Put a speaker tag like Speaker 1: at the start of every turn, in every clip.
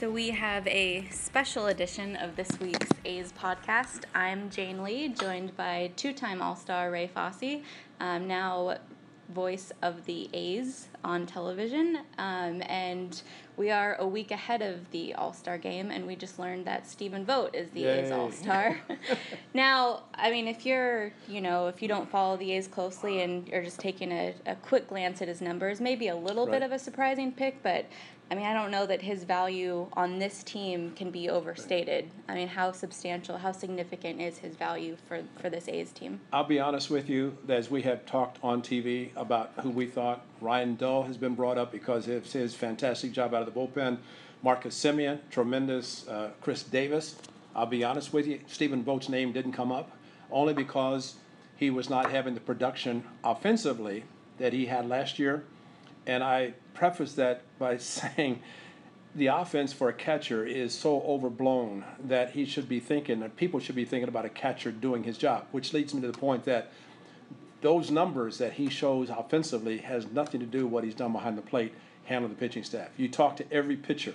Speaker 1: So, we have a special edition of this week's A's podcast. I'm Jane Lee, joined by two time All Star Ray Fosse, um, now voice of the A's on television. Um, and we are a week ahead of the All Star game, and we just learned that Stephen Vogt is the
Speaker 2: Yay.
Speaker 1: A's All Star. now, I mean, if you're, you know, if you don't follow the A's closely and you're just taking a, a quick glance at his numbers, maybe a little bit of a surprising pick, but I mean, I don't know that his value on this team can be overstated. I mean, how substantial, how significant is his value for, for this A's team?
Speaker 2: I'll be honest with you, as we have talked on TV about who we thought, Ryan Dull has been brought up because of his fantastic job out of the bullpen. Marcus Semien, tremendous. Uh, Khris Davis. I'll be honest with you, Stephen Vogt's name didn't come up only because he was not having the production offensively that he had last year. And I preface that by saying the offense for a catcher is so overblown that he should be thinking, that people should be thinking about a catcher doing his job, which leads me to the point that those numbers that he shows offensively has nothing to do with what he's done behind the plate, handling the pitching staff. You talk to every pitcher.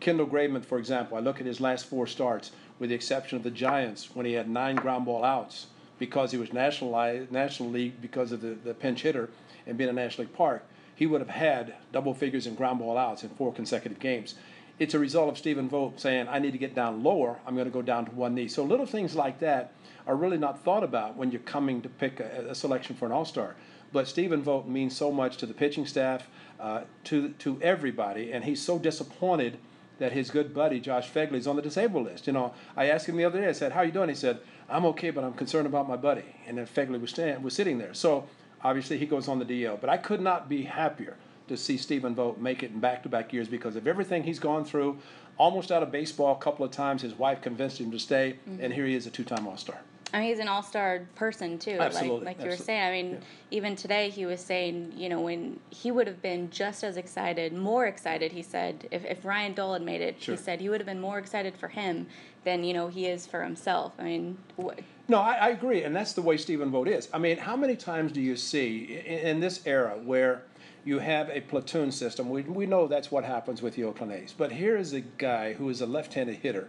Speaker 2: Kendall Graveman, for example, I look at his last four starts, with the exception of the Giants, when he had nine ground ball outs because he was nationalized, National League because of the, the pinch hitter and being a National League park, he would have had double figures in ground ball outs in four consecutive games. It's a result of Stephen Vogt saying, I need to get down lower, I'm going to go down to one knee. So little things like that are really not thought about when you're coming to pick a, a selection for an All Star. But Stephen Vogt means so much to the pitching staff, uh, to to everybody, and he's so disappointed that his good buddy Josh Phegley is on the disabled list. You know, I asked him the other day. I said, "How are you doing?" He said, "I'm okay, but I'm concerned about my buddy." And then Phegley was stand, was sitting there. So obviously he goes on the DL. But I could not be happier to see Stephen Vogt make it in back-to-back years because of everything he's gone through. Almost out of baseball a couple of times. His wife convinced him to stay, mm-hmm. and here he is, a two-time All-Star.
Speaker 1: I mean, he's an all-star person too.
Speaker 2: Absolutely,
Speaker 1: Like, like you were saying. I mean,
Speaker 2: Yeah.
Speaker 1: even today he was saying, you know, when he would have been just as excited, more excited. He said, if, if Ryan Dull had made it,
Speaker 2: Sure.
Speaker 1: he said he would have been more excited for him than you know he is for himself. I mean, wh-
Speaker 2: No, I, I agree, and that's the way Stephen Vogt is. I mean, how many times do you see in, in this era where you have a platoon system? We, we know that's what happens with the Oakland A's, but here is a guy who is a left-handed hitter,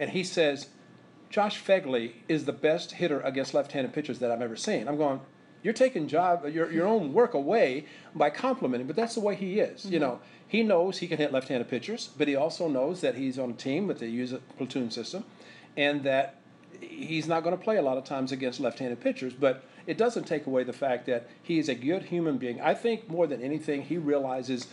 Speaker 2: and he says, Josh Phegley is the best hitter against left-handed pitchers that I've ever seen. I'm going, you're taking job your, your own work away by complimenting, but that's the way he is. You mm-hmm. know, he knows he can hit left-handed pitchers, but he also knows that he's on a team that they use a platoon system, and that he's not going to play a lot of times against left-handed pitchers. But it doesn't take away the fact that he is a good human being. I think more than anything, he realizes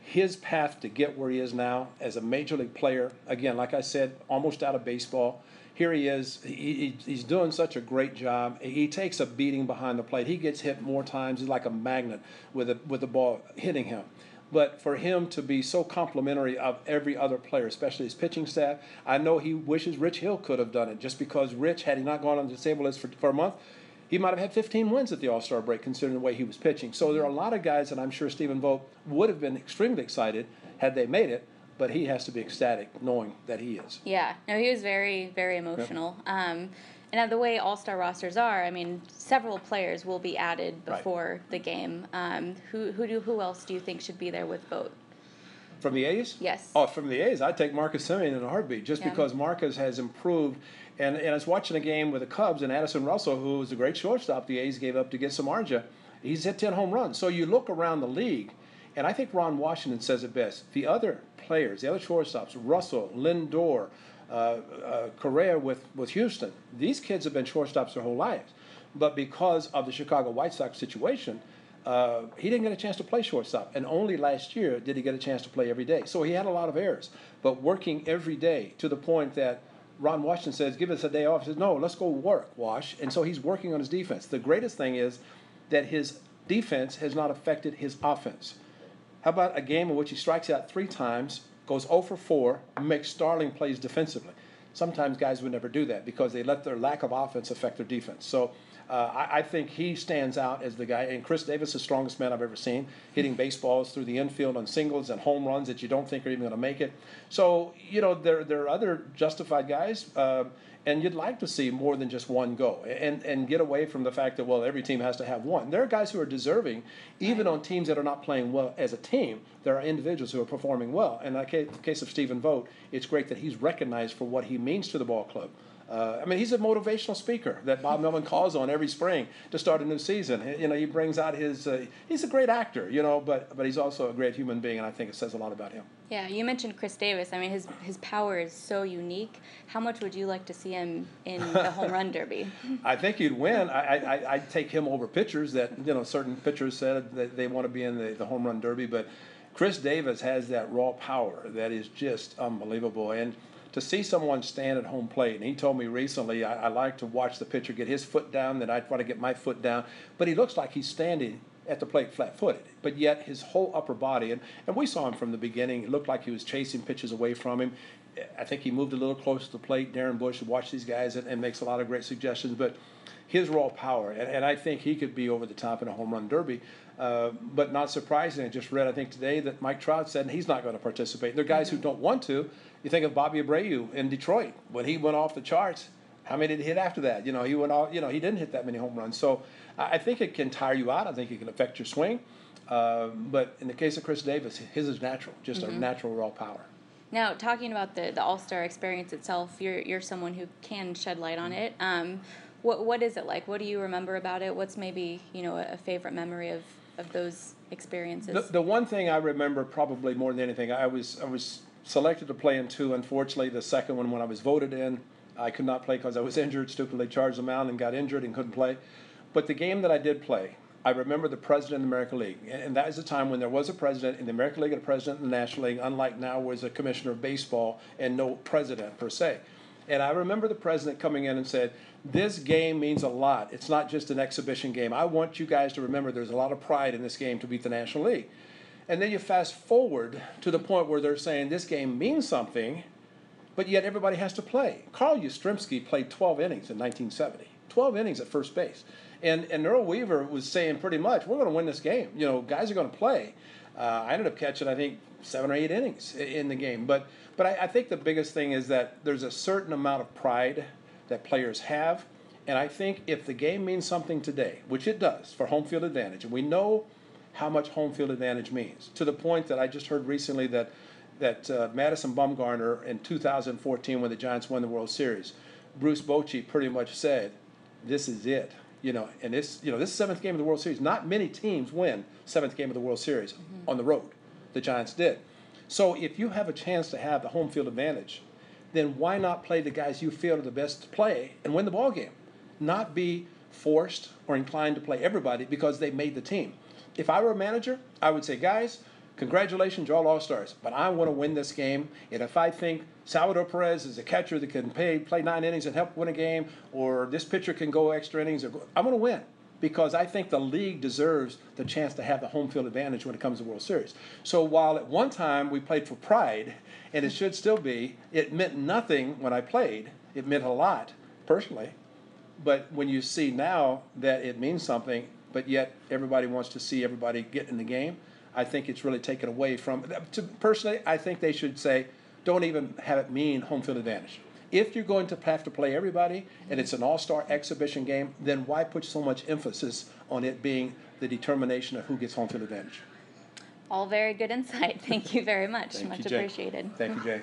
Speaker 2: his path to get where he is now as a major league player. Again, like I said, almost out of baseball. Here he is. He, he, he's doing such a great job. He takes a beating behind the plate. He gets hit more times. He's like a magnet with a, with the ball hitting him. But for him to be so complimentary of every other player, especially his pitching staff, I know he wishes Rich Hill could have done it. Just because Rich, had he not gone on the disabled list for, for a month, he might have had 15 wins at the All Star break, considering the way he was pitching. So there are a lot of guys that I'm sure Stephen Vogt would have been extremely excited had they made it, but he has to be ecstatic knowing that he is.
Speaker 1: yeah, no, he was very, very emotional. Um, and the way all-star rosters are, I mean, several players will be added
Speaker 2: Right.
Speaker 1: before the game. Um, who who do who else do you think should be there with Vogt?
Speaker 2: From the A's?
Speaker 1: Yes.
Speaker 2: Oh, from the A's, I'd take Marcus Semien in a heartbeat just
Speaker 1: Yeah.
Speaker 2: because Marcus has improved. And, and I was watching a game with the Cubs and Addison Russell, who was a great shortstop the A's gave up to get Samardzija. He's hit 10 home runs. So you look around the league, and I think Ron Washington says it best. The other players, the other shortstops, Russell, Lindor, uh, uh, Correa with, with Houston, these kids have been shortstops their whole lives. But because of the Chicago White Sox situation, uh, he didn't get a chance to play shortstop, and only last year did he get a chance to play every day. So he had a lot of errors, but working every day to the point that Ron Washington says, "Give us a day off." He says, "No, let's go work, Wash." And so he's working on his defense. The greatest thing is that his defense has not affected his offense. How about a game in which he strikes out three times, goes 0 for 4, makes Starling plays defensively. Sometimes guys would never do that because they let their lack of offense affect their defense. So uh, I, I, think he stands out as the guy. And Khris Davis, is the strongest man I've ever seen, hitting baseballs through the infield on singles and home runs that you don't think are even going to make it. So you know there there are other justified guys. Uh, and you'd like to see more than just one go and, and get away from the fact that well every team has to have one there are guys who are deserving even on teams that are not playing well as a team there are individuals who are performing well and in the case of Stephen Vogt it's great that he's recognized for what he means to the ball club uh, I mean, he's a motivational speaker that Bob Melvin calls on every spring to start a new season. You know, he brings out his. Uh, he's a great actor, you know, but but he's also a great human being, and I think it says a lot about him.
Speaker 1: Yeah, you mentioned Khris Davis. I mean, his his power is so unique. How much would you like to see him in the home run derby?
Speaker 2: I think he'd win. I, I I'd take him over pitchers that you know certain pitchers said that they want to be in the, the home run derby, but Khris Davis has that raw power that is just unbelievable and to see someone stand at home plate, and he told me recently, I, I like to watch the pitcher get his foot down, then I try to get my foot down, but he looks like he's standing at the plate flat footed, but yet his whole upper body, and, and we saw him from the beginning, it looked like he was chasing pitches away from him. I think he moved a little closer to the plate. Darren Bush watched these guys and, and makes a lot of great suggestions, but his raw power, and, and I think he could be over the top in a home run derby. Uh, but not surprising, I just read, I think today, that Mike Trout said he's not going to participate. There are guys mm-hmm. who don't want to, you think of Bobby Abreu in Detroit when he went off the charts. How many did he hit after that? You know, he went off. You know, he didn't hit that many home runs. So I think it can tire you out. I think it can affect your swing. Uh, but in the case of Khris Davis, his is natural, just mm-hmm. a natural raw power.
Speaker 1: Now, talking about the, the All Star experience itself, you're you're someone who can shed light on it. Um, what what is it like? What do you remember about it? What's maybe you know a favorite memory of, of those experiences?
Speaker 2: The, the one thing I remember probably more than anything, I was I was selected to play in two. Unfortunately, the second one, when I was voted in, I could not play because I was injured. Stupidly charged the mound and got injured and couldn't play. But the game that I did play, I remember the president of the American League, and that is a time when there was a president in the American League and a president in the National League, unlike now, was a commissioner of baseball and no president per se. And I remember the president coming in and said, This game means a lot. It's not just an exhibition game. I want you guys to remember there's a lot of pride in this game to beat the National League. And then you fast forward to the point where they're saying this game means something, but yet everybody has to play. Carl Yastrzemski played 12 innings in 1970, 12 innings at first base. And, and Earl Weaver was saying pretty much, we're going to win this game. You know, guys are going to play. Uh, I ended up catching, I think, seven or eight innings in the game. But, but I, I think the biggest thing is that there's a certain amount of pride that players have. And I think if the game means something today, which it does for home field advantage, and we know – how much home field advantage means. To the point that I just heard recently that that uh, Madison Bumgarner in 2014, when the Giants won the World Series, Bruce Bochy pretty much said, "This is it." You know, and this you know this seventh game of the World Series. Not many teams win seventh game of the World Series mm-hmm. on the road. The Giants did. So if you have a chance to have the home field advantage, then why not play the guys you feel are the best to play and win the ball game? Not be forced or inclined to play everybody because they made the team if I were a manager, I would say, guys, congratulations, you're all all stars, but I want to win this game. And if I think Salvador Perez is a catcher that can pay, play nine innings and help win a game, or this pitcher can go extra innings, or I'm going to win because I think the league deserves the chance to have the home field advantage when it comes to World Series. So while at one time we played for pride, and it should still be, it meant nothing when I played. It meant a lot personally. But when you see now that it means something, but yet everybody wants to see everybody get in the game. I think it's really taken away from. To, personally, I think they should say, don't even have it mean home field advantage. If you're going to have to play everybody and it's an all star exhibition game, then why put so much emphasis on it being the determination of who gets home field advantage?
Speaker 1: All very good insight. Thank you very much.
Speaker 2: Thank
Speaker 1: much
Speaker 2: you,
Speaker 1: appreciated.
Speaker 2: Thank you, Jay.